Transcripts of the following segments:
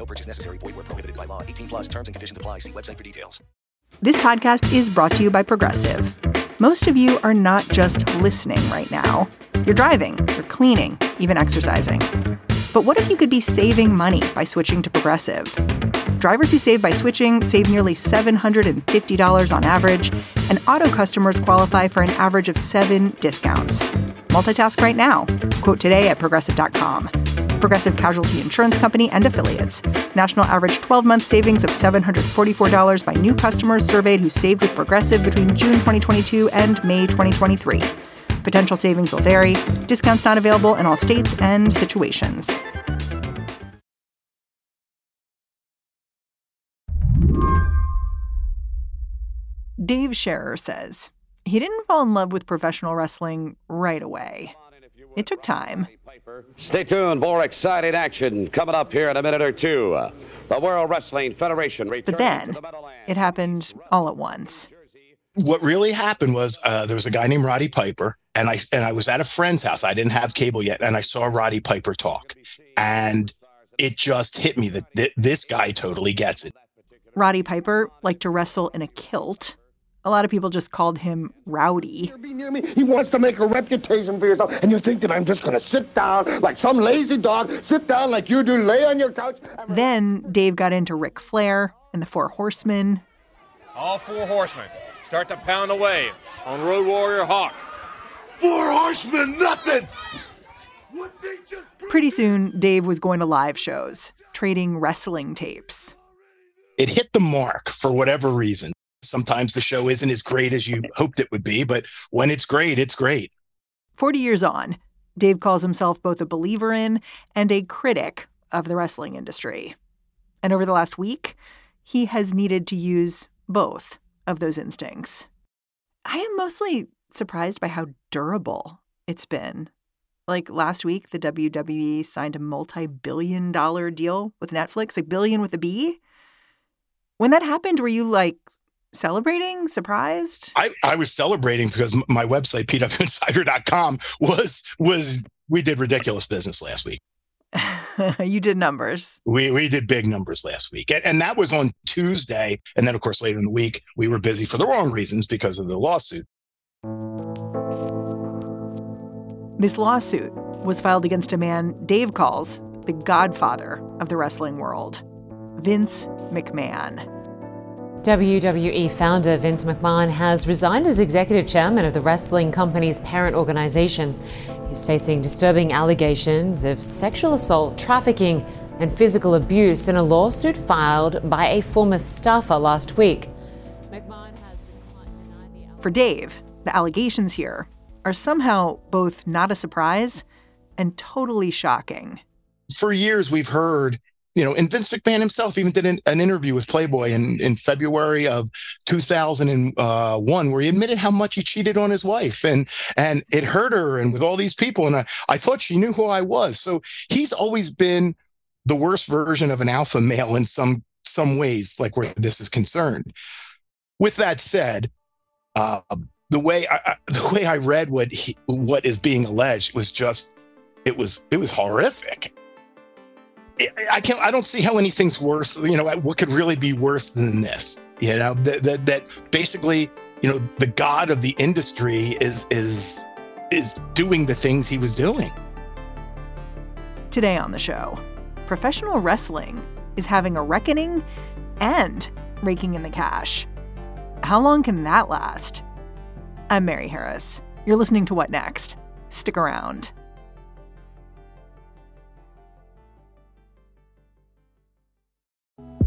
No purchase necessary. Void where prohibited by law. 18 plus terms and conditions apply. See website for details. This podcast is brought to you by Progressive. Most of you are not just listening right now. You're driving, you're cleaning, even exercising. But what if you could be saving money by switching to Progressive? Drivers who save by switching save nearly $750 on average, and auto customers qualify for an average of seven discounts. Multitask right now. Quote today at progressive.com. Progressive Casualty Insurance Company and Affiliates. National average 12 month savings of $744 by new customers surveyed who saved with Progressive between June 2022 and May 2023. Potential savings will vary. Discounts not available in all states and situations. Dave Scherer says he didn't fall in love with professional wrestling right away. It took time. Stay tuned. More exciting action coming up here in a minute or two. The World Wrestling Federation. But then it happened all at once. What really happened was uh, there was a guy named Roddy Piper, and I and I was at a friend's house. I didn't have cable yet, and I saw Roddy Piper talk, and it just hit me that th- this guy totally gets it. Roddy Piper liked to wrestle in a kilt. A lot of people just called him Rowdy. Be near me. He wants to make a reputation for yourself, and you think that I'm just going to sit down like some lazy dog, sit down like you do, lay on your couch. Then Dave got into Ric Flair and the Four Horsemen. All four horsemen start to pound away on Road Warrior Hawk. Four horsemen, nothing. Pretty soon, Dave was going to live shows, trading wrestling tapes. It hit the mark for whatever reason. Sometimes the show isn't as great as you hoped it would be, but when it's great, it's great. 40 years on, Dave calls himself both a believer in and a critic of the wrestling industry. And over the last week, he has needed to use both of those instincts. I am mostly surprised by how durable it's been. Like last week, the WWE signed a multi billion dollar deal with Netflix, a billion with a B. When that happened, were you like celebrating, surprised? I, I was celebrating because my website, pwinsider.com, was was we did ridiculous business last week. you did numbers. We we did big numbers last week. And, and that was on Tuesday. And then of course later in the week, we were busy for the wrong reasons because of the lawsuit. This lawsuit was filed against a man Dave calls the godfather of the wrestling world, Vince McMahon. WWE founder Vince McMahon has resigned as executive chairman of the wrestling company's parent organization. He's facing disturbing allegations of sexual assault, trafficking, and physical abuse in a lawsuit filed by a former staffer last week. McMahon has denied the For Dave, the allegations here are somehow both not a surprise and totally shocking. For years, we've heard you know, and Vince McMahon himself even did an, an, interview with Playboy in, in February of 2001, where he admitted how much he cheated on his wife and, and it hurt her and with all these people. And I, I thought she knew who I was. So he's always been the worst version of an alpha male in some, some ways, like where this is concerned. With that said, uh, the way I, the way I read what he, what is being alleged was just, it was, it was horrific. I can't. I don't see how anything's worse. You know, what could really be worse than this? You know, that that, that basically, you know, the god of the industry is is is doing the things he was doing. Today on the show, professional wrestling is having a reckoning and raking in the cash. How long can that last? I'm Mary Harris. You're listening to What Next? Stick around.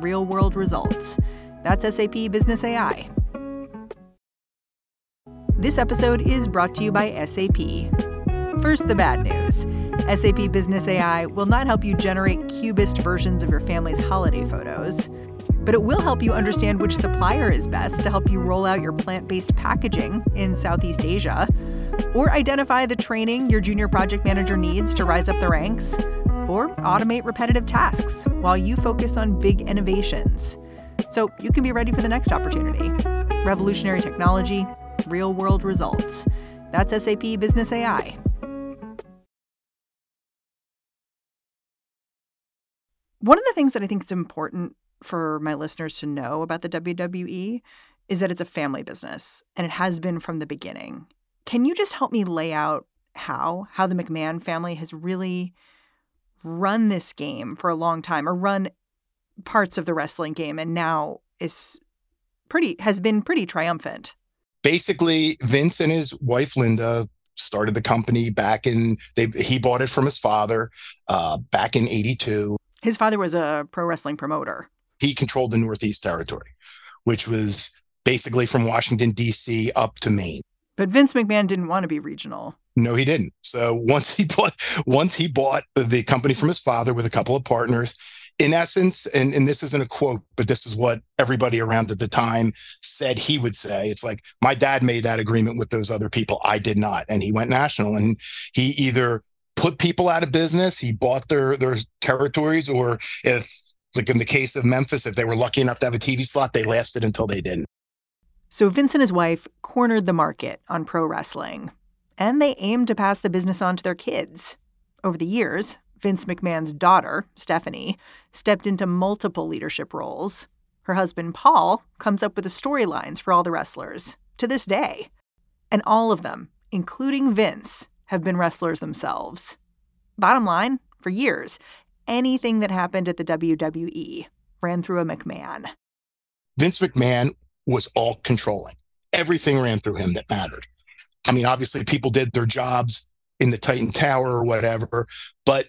real world results. That's SAP Business AI. This episode is brought to you by SAP. First, the bad news SAP Business AI will not help you generate cubist versions of your family's holiday photos, but it will help you understand which supplier is best to help you roll out your plant based packaging in Southeast Asia, or identify the training your junior project manager needs to rise up the ranks, or automate repetitive tasks while you focus on big innovations. So you can be ready for the next opportunity. Revolutionary technology, real world results. That's SAP Business AI. One of the things that I think is important for my listeners to know about the WWE is that it's a family business and it has been from the beginning. Can you just help me lay out how how the McMahon family has really run this game for a long time or run parts of the wrestling game and now is pretty has been pretty triumphant? Basically, Vince and his wife Linda started the company back in they he bought it from his father uh, back in 82 his father was a pro wrestling promoter he controlled the Northeast Territory, which was basically from Washington, D.C. up to Maine. But Vince McMahon didn't want to be regional. No, he didn't. So once he bought once he bought the company from his father with a couple of partners, in essence, and, and this isn't a quote, but this is what everybody around at the time said he would say. It's like, my dad made that agreement with those other people. I did not. And he went national. And he either put people out of business, he bought their their territories, or if like in the case of Memphis, if they were lucky enough to have a TV slot, they lasted until they didn't. So Vince and his wife cornered the market on pro wrestling, and they aimed to pass the business on to their kids. Over the years, Vince McMahon's daughter, Stephanie, stepped into multiple leadership roles. Her husband, Paul, comes up with the storylines for all the wrestlers to this day. And all of them, including Vince, have been wrestlers themselves. Bottom line, for years, anything that happened at the WWE ran through a McMahon. Vince McMahon was all controlling. Everything ran through him that mattered. I mean, obviously, people did their jobs in the Titan Tower or whatever, but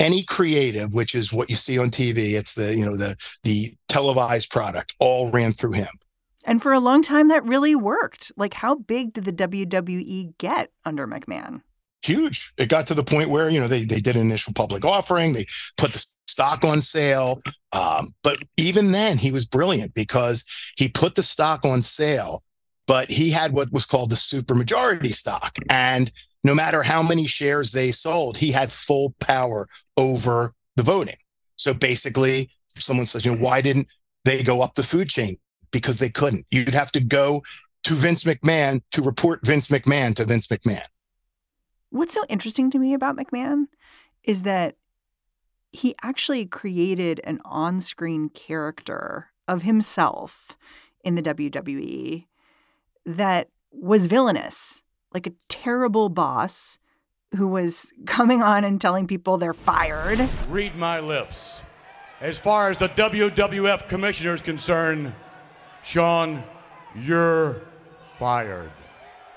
any creative, which is what you see on TV, it's the you know the the televised product, all ran through him. And for a long time, that really worked. Like, how big did the WWE get under McMahon? huge. It got to the point where, you know, they, they did an initial public offering, they put the stock on sale. Um, but even then, he was brilliant because he put the stock on sale, but he had what was called the super majority stock. And no matter how many shares they sold, he had full power over the voting. So basically, someone says, you know, why didn't they go up the food chain? Because they couldn't. You'd have to go to Vince McMahon to report Vince McMahon to Vince McMahon. What's so interesting to me about McMahon is that he actually created an on screen character of himself in the WWE that was villainous, like a terrible boss who was coming on and telling people they're fired. Read my lips. As far as the WWF commissioner is concerned, Shawn, you're fired.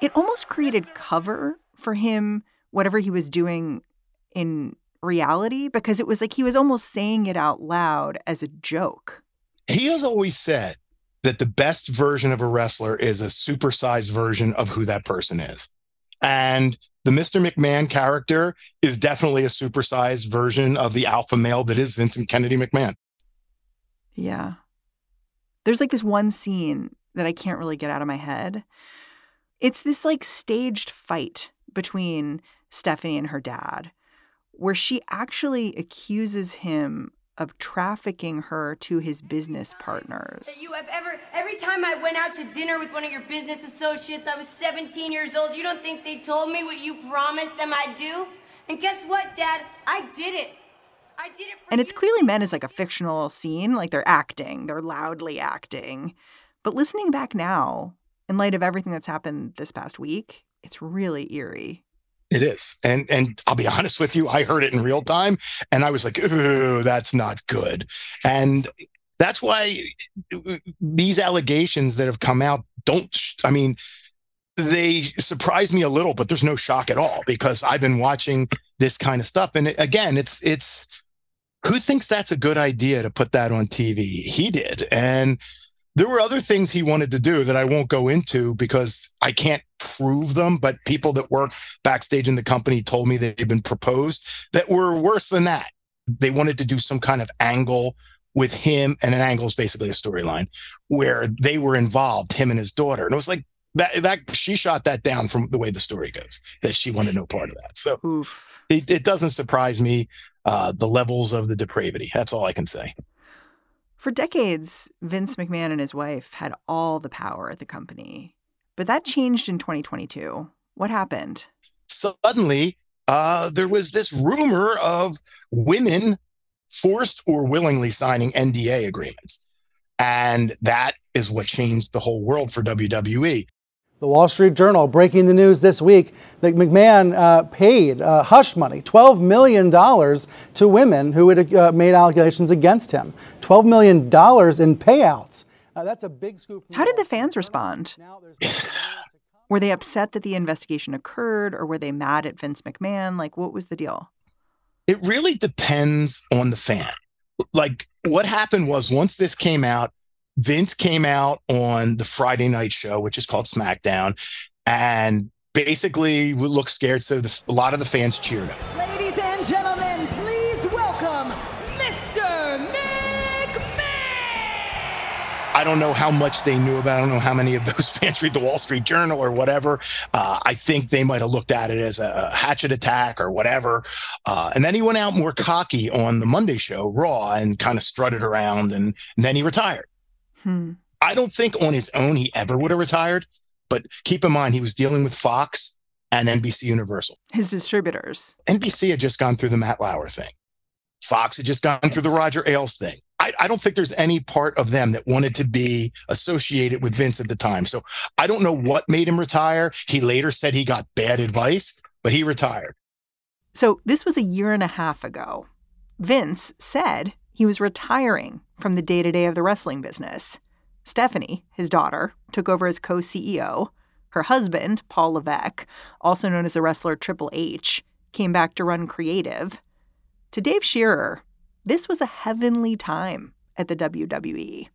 It almost created cover for him whatever he was doing in reality because it was like he was almost saying it out loud as a joke. He has always said that the best version of a wrestler is a supersized version of who that person is. And the Mr. McMahon character is definitely a supersized version of the alpha male that is Vincent Kennedy McMahon. Yeah. There's like this one scene that I can't really get out of my head. It's this like staged fight between Stephanie and her dad, where she actually accuses him of trafficking her to his business partners. You have ever, every time I went out to dinner with one of your business associates, I was 17 years old. You don't think they told me what you promised them I'd do? And guess what, Dad? I did it. I did it. and it's clearly meant as like a fictional scene, like they're acting, they're loudly acting. But listening back now, in light of everything that's happened this past week, it's really eerie. It is. And and I'll be honest with you, I heard it in real time and I was like, ooh, that's not good. And That's why these allegations that have come out don't, I mean, they surprise me a little, but there's no shock at all because I've been watching this kind of stuff. And again, it's, it's, who thinks that's a good idea to put that on TV? He did. And there were other things he wanted to do that I won't go into because I can't prove them, but people that work backstage in the company told me they've been proposed that were worse than that. They wanted to do some kind of angle with him, and an angle is basically a storyline where they were involved, him and his daughter. And it was like that that she shot that down from the way the story goes, that she wanted no part of that. So it, it, doesn't surprise me uh, the levels of the depravity. That's all I can say. For decades, Vince McMahon and his wife had all the power at the company. But that changed in 2022. What happened? Suddenly, uh, there was this rumor of women forced or willingly signing NDA agreements. And that is what changed the whole world for WWE. The Wall Street Journal breaking the news this week that McMahon uh, paid uh, hush money, $12 million, to women who had uh, made allegations against him. $12 million in payouts. Uh, that's a big scoop. How did the fans respond? were they upset that the investigation occurred or were they mad at Vince McMahon? Like, what was the deal? It really depends on the fan. Like, what happened was once this came out, Vince came out on the Friday night show, which is called SmackDown, and basically looked scared. So the, a lot of the fans cheered him. Ladies and gentlemen, please welcome Mr. McMahon. I don't know how much they knew about. I don't know how many of those fans read the Wall Street Journal or whatever. Uh, I think they might have looked at it as a hatchet attack or whatever. Uh, and then he went out more cocky on the Monday show, Raw, and kind of strutted around, and, and then he retired. Hmm. I don't think on his own he ever would have retired, but keep in mind he was dealing with Fox and NBC Universal. His distributors. NBC had just gone through the Matt Lauer thing. Fox had just gone through the Roger Ailes thing. I, I, don't think there's any part of them that wanted to be associated with Vince at the time. So I don't know what made him retire. He later said he got bad advice, but he retired. So this was a year and a half ago. Vince said he was retiring from the day to day of the wrestling business. Stephanie, his daughter, took over as co CEO. Her husband, Paul Levesque, also known as the wrestler Triple H, came back to run creative. To Dave Scherer, this was a heavenly time at the WWE.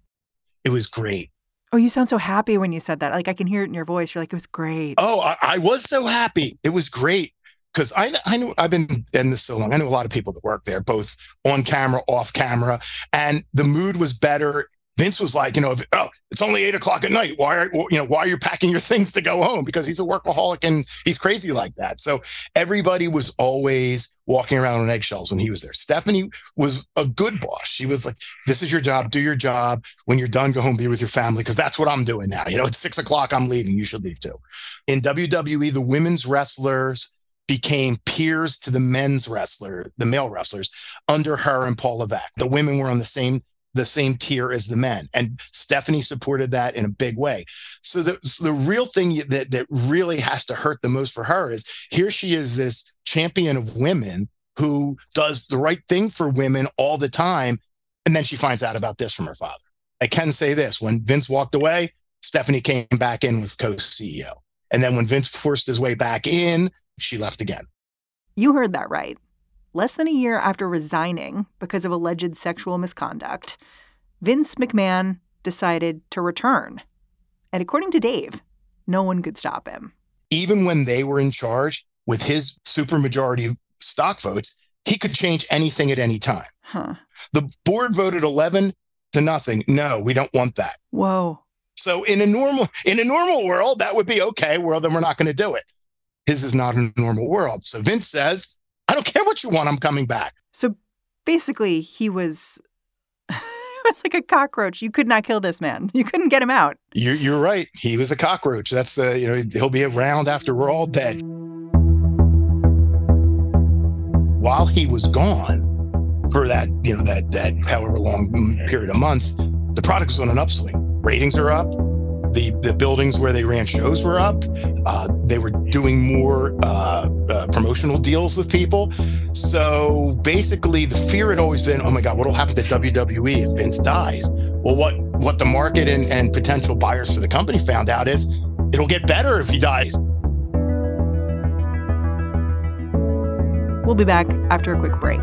It was great. Oh, you sound so happy when you said that. Like I can hear it in your voice. You're like, it was great. Oh, I, I was so happy. It was great because I I know I've been in this so long. I know a lot of people that work there, both on camera, off camera, and the mood was better. Vince was like, you know, if, oh, it's only eight o'clock at night. Why are you know why are you packing your things to go home? Because he's a workaholic and he's crazy like that. So everybody was always walking around on eggshells when he was there. Stephanie was a good boss. She was like, "This is your job. Do your job. When you're done, go home, be with your family." Because that's what I'm doing now. You know, it's six o'clock. I'm leaving. You should leave too. In WWE, the women's wrestlers became peers to the men's wrestler, the male wrestlers, under her and Paul Levesque. The women were on the same the same tier as the men, and Stephanie supported that in a big way. So the so the real thing that that really has to hurt the most for her is here she is, this champion of women who does the right thing for women all the time, and then she finds out about this from her father. I can say this: when Vince walked away, Stephanie came back in was co-CEO. And then when Vince forced his way back in, she left again. You heard that right. Less than a year after resigning because of alleged sexual misconduct, Vince McMahon decided to return. And according to Dave, no one could stop him. Even when they were in charge with his supermajority stock votes, he could change anything at any time. Huh. The board voted 11 to nothing. No, we don't want that. Whoa. So in a normal in a normal world, that would be okay. Well, then we're not going to do it. His is not a normal world. So Vince says, I don't care what you want, I'm coming back. So basically, he was was like a cockroach. You could not kill this man. You couldn't get him out. You're, you're right. He was a cockroach. That's the, you know, he'll be around after we're all dead. While he was gone for that, you know, that, that however long period of months, the product was on an upswing. Ratings are up the the buildings where they ran shows were up. Uh, they were doing more uh, uh, promotional deals with people. So basically, the fear had always been, oh my God, what will happen to WWE if Vince dies? Well, what what the market and, and potential buyers for the company found out is it'll get better if he dies. We'll be back after a quick break.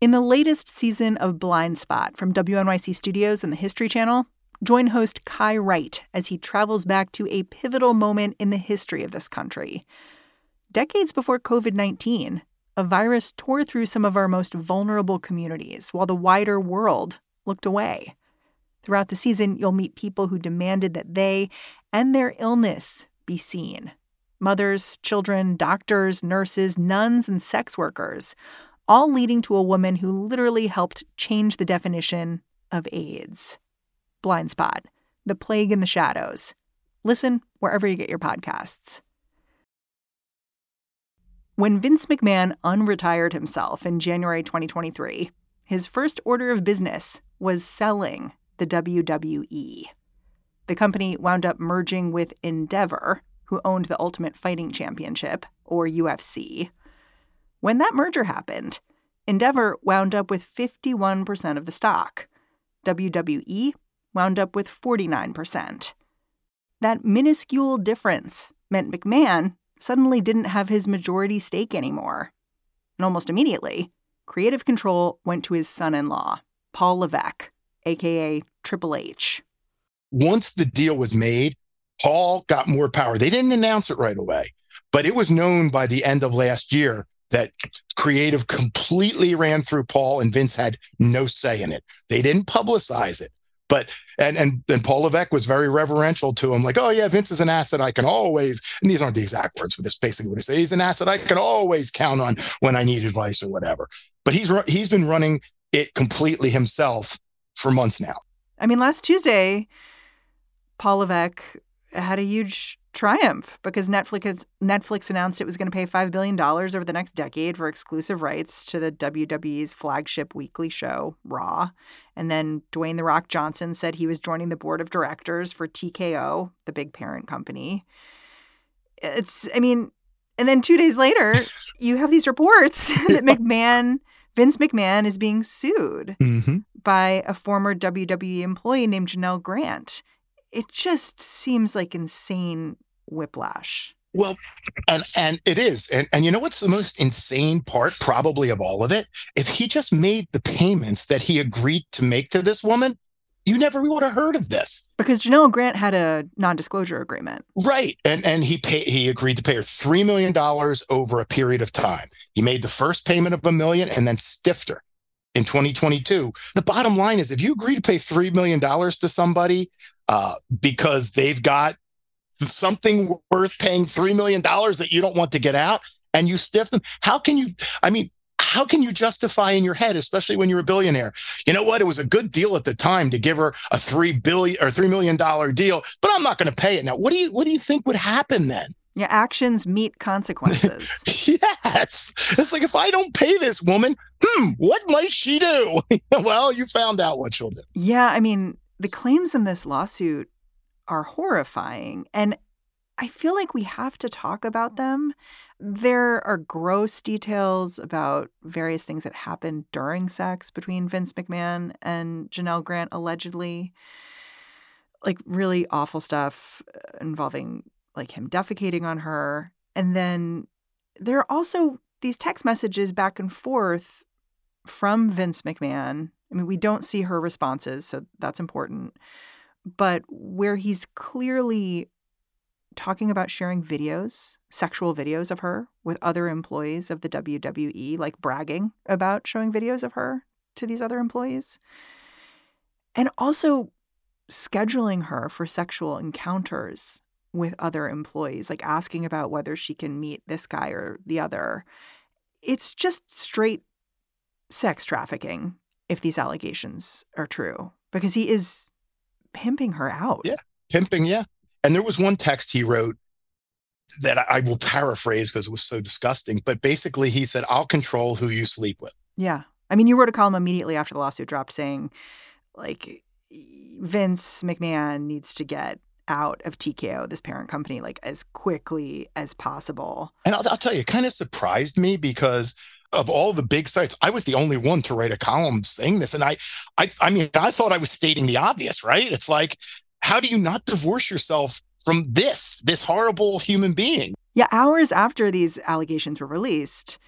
In the latest season of Blind Spot from WNYC Studios and the History Channel, join host Kai Wright as he travels back to a pivotal moment in the history of this country. Decades before COVID 19, a virus tore through some of our most vulnerable communities while the wider world looked away. Throughout the season, you'll meet people who demanded that they and their illness be seen mothers, children, doctors, nurses, nuns, and sex workers, all leading to a woman who literally helped change the definition of AIDS. Blind Spot, The Plague in the Shadows. Listen wherever you get your podcasts. When Vince McMahon unretired himself in January 2023, his first order of business was selling the WWE. The company wound up merging with Endeavor, who owned the Ultimate Fighting Championship, or UFC. When that merger happened, Endeavor wound up with 51% of the stock. WWE wound up with 49%. That minuscule difference meant McMahon suddenly didn't have his majority stake anymore. And almost immediately, creative control went to his son in law, Paul Levesque, aka Triple H. Once the deal was made, Paul got more power. They didn't announce it right away, but it was known by the end of last year that creative completely ran through Paul and Vince had no say in it. They didn't publicize it. But and and and Paul Levesque was very reverential to him, like, oh yeah, Vince is an asset I can always, and these aren't the exact words, but it's basically what he said. He's an asset I can always count on when I need advice or whatever. But he's he's been running it completely himself for months now. I mean, last Tuesday, Paul Levesque had a huge triumph because Netflix has, Netflix announced it was going to pay $5 billion over the next decade for exclusive rights to the WWE's flagship weekly show, Raw. And then Dwayne The Rock Johnson said he was joining the board of directors for TKO, the big parent company. It's, I mean, and then two days later, you have these reports that McMahon, Vince McMahon, is being sued mm-hmm. by a former WWE employee named Janelle Grant it just seems like insane whiplash. Well, and and it is. And and you know what's the most insane part probably of all of it? If he just made the payments that he agreed to make to this woman, you never would have heard of this. Because Janelle Grant had a non-disclosure agreement. Right. And and he pay, he agreed to pay her 3 million dollars over a period of time. He made the first payment of a million and then stiffed her in 2022. The bottom line is if you agree to pay 3 million dollars to somebody uh, because they've got something worth paying $3 million that you don't want to get out and you stiff them. How can you, I mean, how can you justify in your head, especially when you're a billionaire? You know what? It was a good deal at the time to give her a three billion or three million dollar deal, but I'm not going to pay it now. What do you what do you think would happen then? Yeah, actions meet consequences. yes. It's like if I don't pay this woman, hmm, what might she do? well, you found out what she'll do. Yeah, I mean, the claims in this lawsuit are horrifying. And I feel like we have to talk about them. There are gross details about various things that happened during sex between Vince McMahon and Janelle Grant, allegedly. Like really awful stuff uh, involving like him defecating on her. And then there are also these text messages back and forth from Vince McMahon I mean, we don't see her responses, so that's important. But where he's clearly talking about sharing videos, sexual videos of her with other employees of the WWE, like bragging about showing videos of her to these other employees. And also scheduling her for sexual encounters with other employees, like asking about whether she can meet this guy or the other. It's just straight sex trafficking if these allegations are true, because he is pimping her out. Yeah, pimping, yeah. And there was one text he wrote that I, will paraphrase because it was so disgusting. But basically, he said, I'll control who you sleep with. Yeah. I mean, you wrote a column immediately after the lawsuit dropped saying, like, Vince McMahon needs to get out of TKO, this parent company, like as quickly as possible. And I'll, I'll tell you, it kind of surprised me because of all the big sites, I was the only one to write a column saying this. And I, I, I mean, I thought I was stating the obvious, right? It's like, how do you not divorce yourself from this, this horrible human being? Yeah, hours after these allegations were released,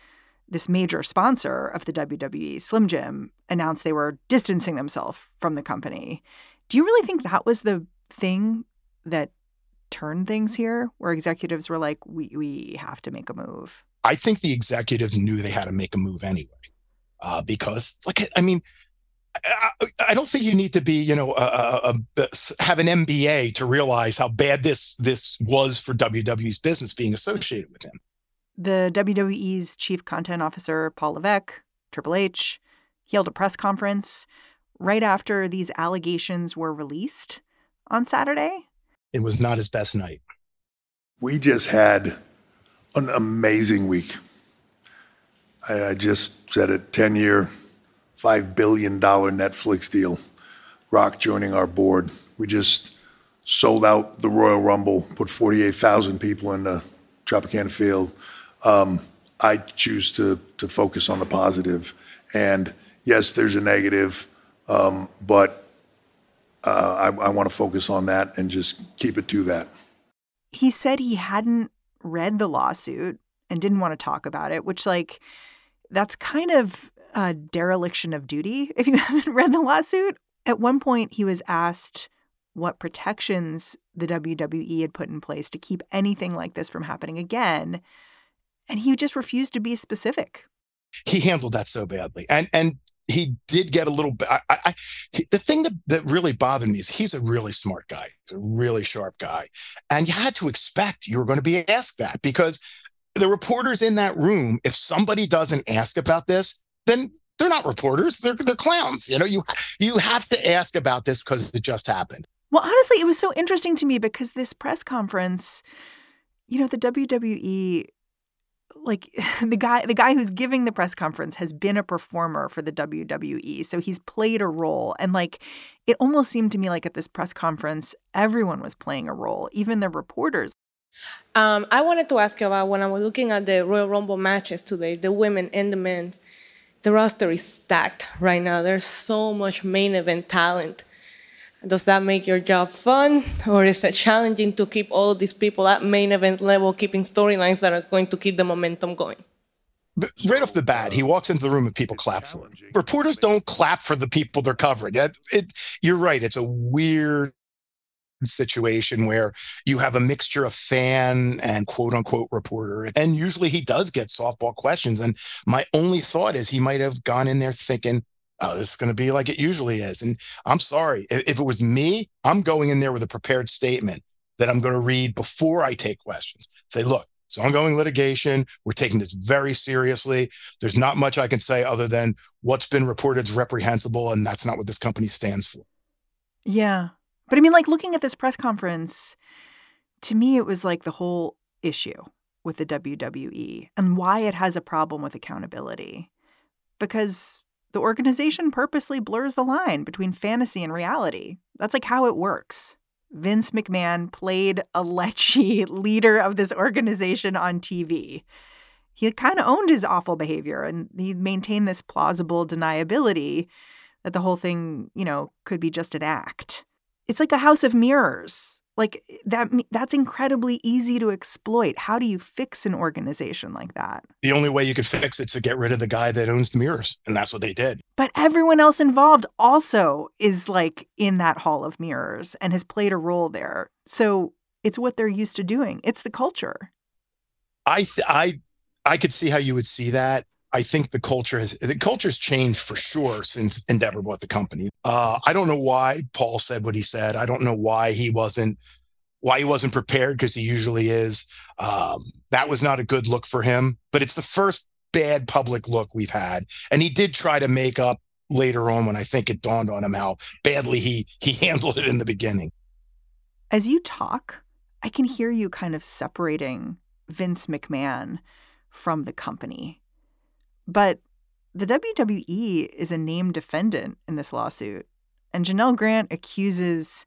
this major sponsor of the WWE, Slim Jim, announced they were distancing themselves from the company. Do you really think that was the thing that turned things here, where executives were like, we, we have to make a move? I think the executives knew they had to make a move anyway, uh, because, like, I mean, I, I, don't think you need to be, you know, a, a, a, have an MBA to realize how bad this this was for WWE's business being associated with him. The WWE's chief content officer, Paul Levesque, Triple H, he held a press conference right after these allegations were released on Saturday. It was not his best night. We just had an amazing week. I, I just said a 10 year, $5 billion Netflix deal. Rock joining our board. We just sold out the Royal Rumble, put 48,000 people in the Tropicana Field. Um, I choose to, to focus on the positive. And yes, there's a negative, um, but uh, I, I want to focus on that and just keep it to that. He said he hadn't read the lawsuit and didn't want to talk about it, which, like, that's kind of a dereliction of duty if you haven't read the lawsuit. At one point, he was asked what protections the WWE had put in place to keep anything like this from happening again. And he just refused to be specific. He handled that so badly. And and he did get a little bit. I, I, he, the thing that, that really bothered me is he's a really smart guy, he's a really sharp guy. And you had to expect you were going to be asked that because the reporters in that room, if somebody doesn't ask about this, then they're not reporters. They're, they're clowns. You know, you, you have to ask about this because it just happened. Well, honestly, it was so interesting to me because this press conference, you know, the WWE like the guy the guy who's giving the press conference has been a performer for the WWE so he's played a role and like it almost seemed to me like at this press conference everyone was playing a role even the reporters. Um, I wanted to ask you about when I was looking at the Royal Rumble matches today the women and the men the roster is stacked right now. There's so much main event talent does that make your job fun, or is it challenging to keep all these people at main event level, keeping storylines that are going to keep the momentum going? right off the bat, he walks into the room and people clap for him. Reporters don't clap for the people they're covering. It, it, you're right. It's a weird situation where you have a mixture of fan and quote unquote reporter. And usually he does get softball questions. And my only thought is he might have gone in there thinking, oh, this is going to be like it usually is. And I'm sorry, if it was me, I'm going in there with a prepared statement that I'm going to read before I take questions. Say, look, it's ongoing litigation. We're taking this very seriously. There's not much I can say other than what's been reported is reprehensible, and that's not what this company stands for. Yeah. But I mean, like looking at this press conference, to me, it was like the whole issue with the WWE and why it has a problem with accountability. Because the organization purposely blurs the line between fantasy and reality. That's like how it works. Vince McMahon played a lechy leader of this organization on TV. He kind of owned his awful behavior and he maintained this plausible deniability that the whole thing, you know, could be just an act. It's like a house of mirrors. Like eh, that that's incredibly easy to exploit. How do you fix an organization like that? The only way you could fix it is to get rid of the guy that owns the mirrors, and that's what they did. But everyone else involved also is like in that hall of mirrors and has played a role there. So it's what they're used to doing. It's the culture. I th- I I could see how you would see that. I think the culture has the culture's changed for sure since Endeavor bought the company. Uh, I don't know why Paul said what he said. I don't know why he wasn't why he wasn't prepared because he usually is. Um, that was not a good look for him. But it's the first bad public look we've had, and he did try to make up later on when I think it dawned on him how badly he he handled it in the beginning. As you talk, I can hear you kind of separating Vince McMahon from the company. But the WWE is a named defendant in this lawsuit. And Janelle Grant accuses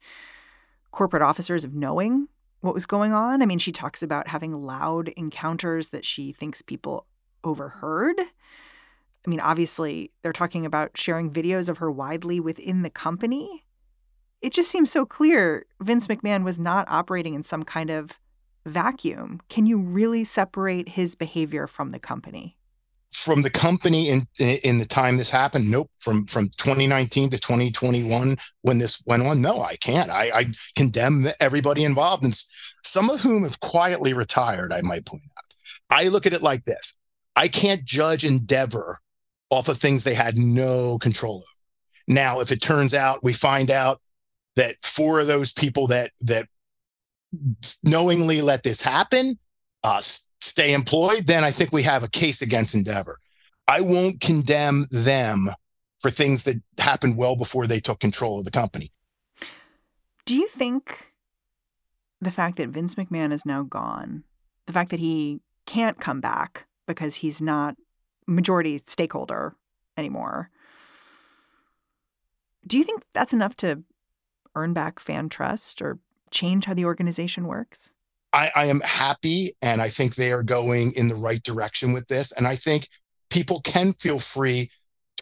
corporate officers of knowing what was going on. I mean, she talks about having loud encounters that she thinks people overheard. I mean, obviously, they're talking about sharing videos of her widely within the company. It just seems so clear Vince McMahon was not operating in some kind of vacuum. Can you really separate his behavior from the company? From the company in in the time this happened nope from from 2019 to 2021 when this went on no i can't. I, I condemn everybody involved and some of whom have quietly retired i might point out. I look at it like this. I can't judge endeavor off of things they had no control of now if it turns out we find out that four of those people that that knowingly let this happen uh, stay employed, then I think we have a case against Endeavor. I won't condemn them for things that happened well before they took control of the company. Do you think the fact that Vince McMahon is now gone, the fact that he can't come back because he's not majority stakeholder anymore, do you think that's enough to earn back fan trust or change how the organization works? I, I am happy and I think they are going in the right direction with this. And I think people can feel free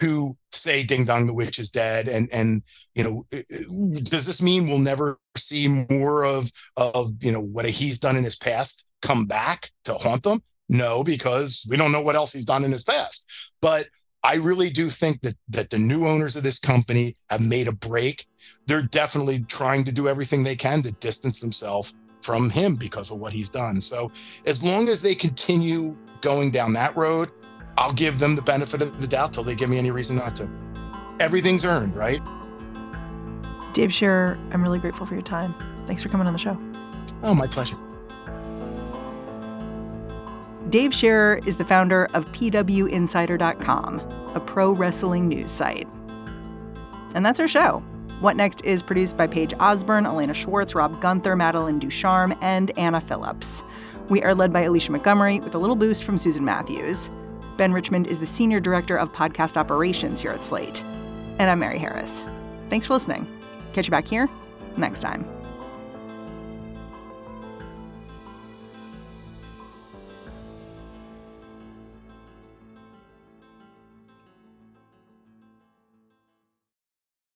to say ding dong the witch is dead. And and you know eh, eh, does this mean we'll never see more of of you know what he's done in his past come back to haunt them? No because we don't know what else he's done in his past. But i really do think that that the new owners of this company have made a break. They're definitely trying to do everything they can to distance themselves from him because of what he's done. So as long as they continue going down that road, I'll give them the benefit of the doubt till they give me any reason not to. Everything's earned, right? Dave Scherer, I'm really grateful for your time. Thanks for coming on the show. Oh, my pleasure. Dave Scherer is the founder of PWInsider.com, a pro wrestling news site. And that's our show. What Next is produced by Paige Osborne, Elena Schwartz, Rob Gunther, Madeline Ducharme, and Anna Phillips. We are led by Alicia Montgomery with a little boost from Susan Matthews. Ben Richmond is the Senior Director of Podcast Operations here at Slate. And I'm Mary Harris. Thanks for listening. Catch you back here next time.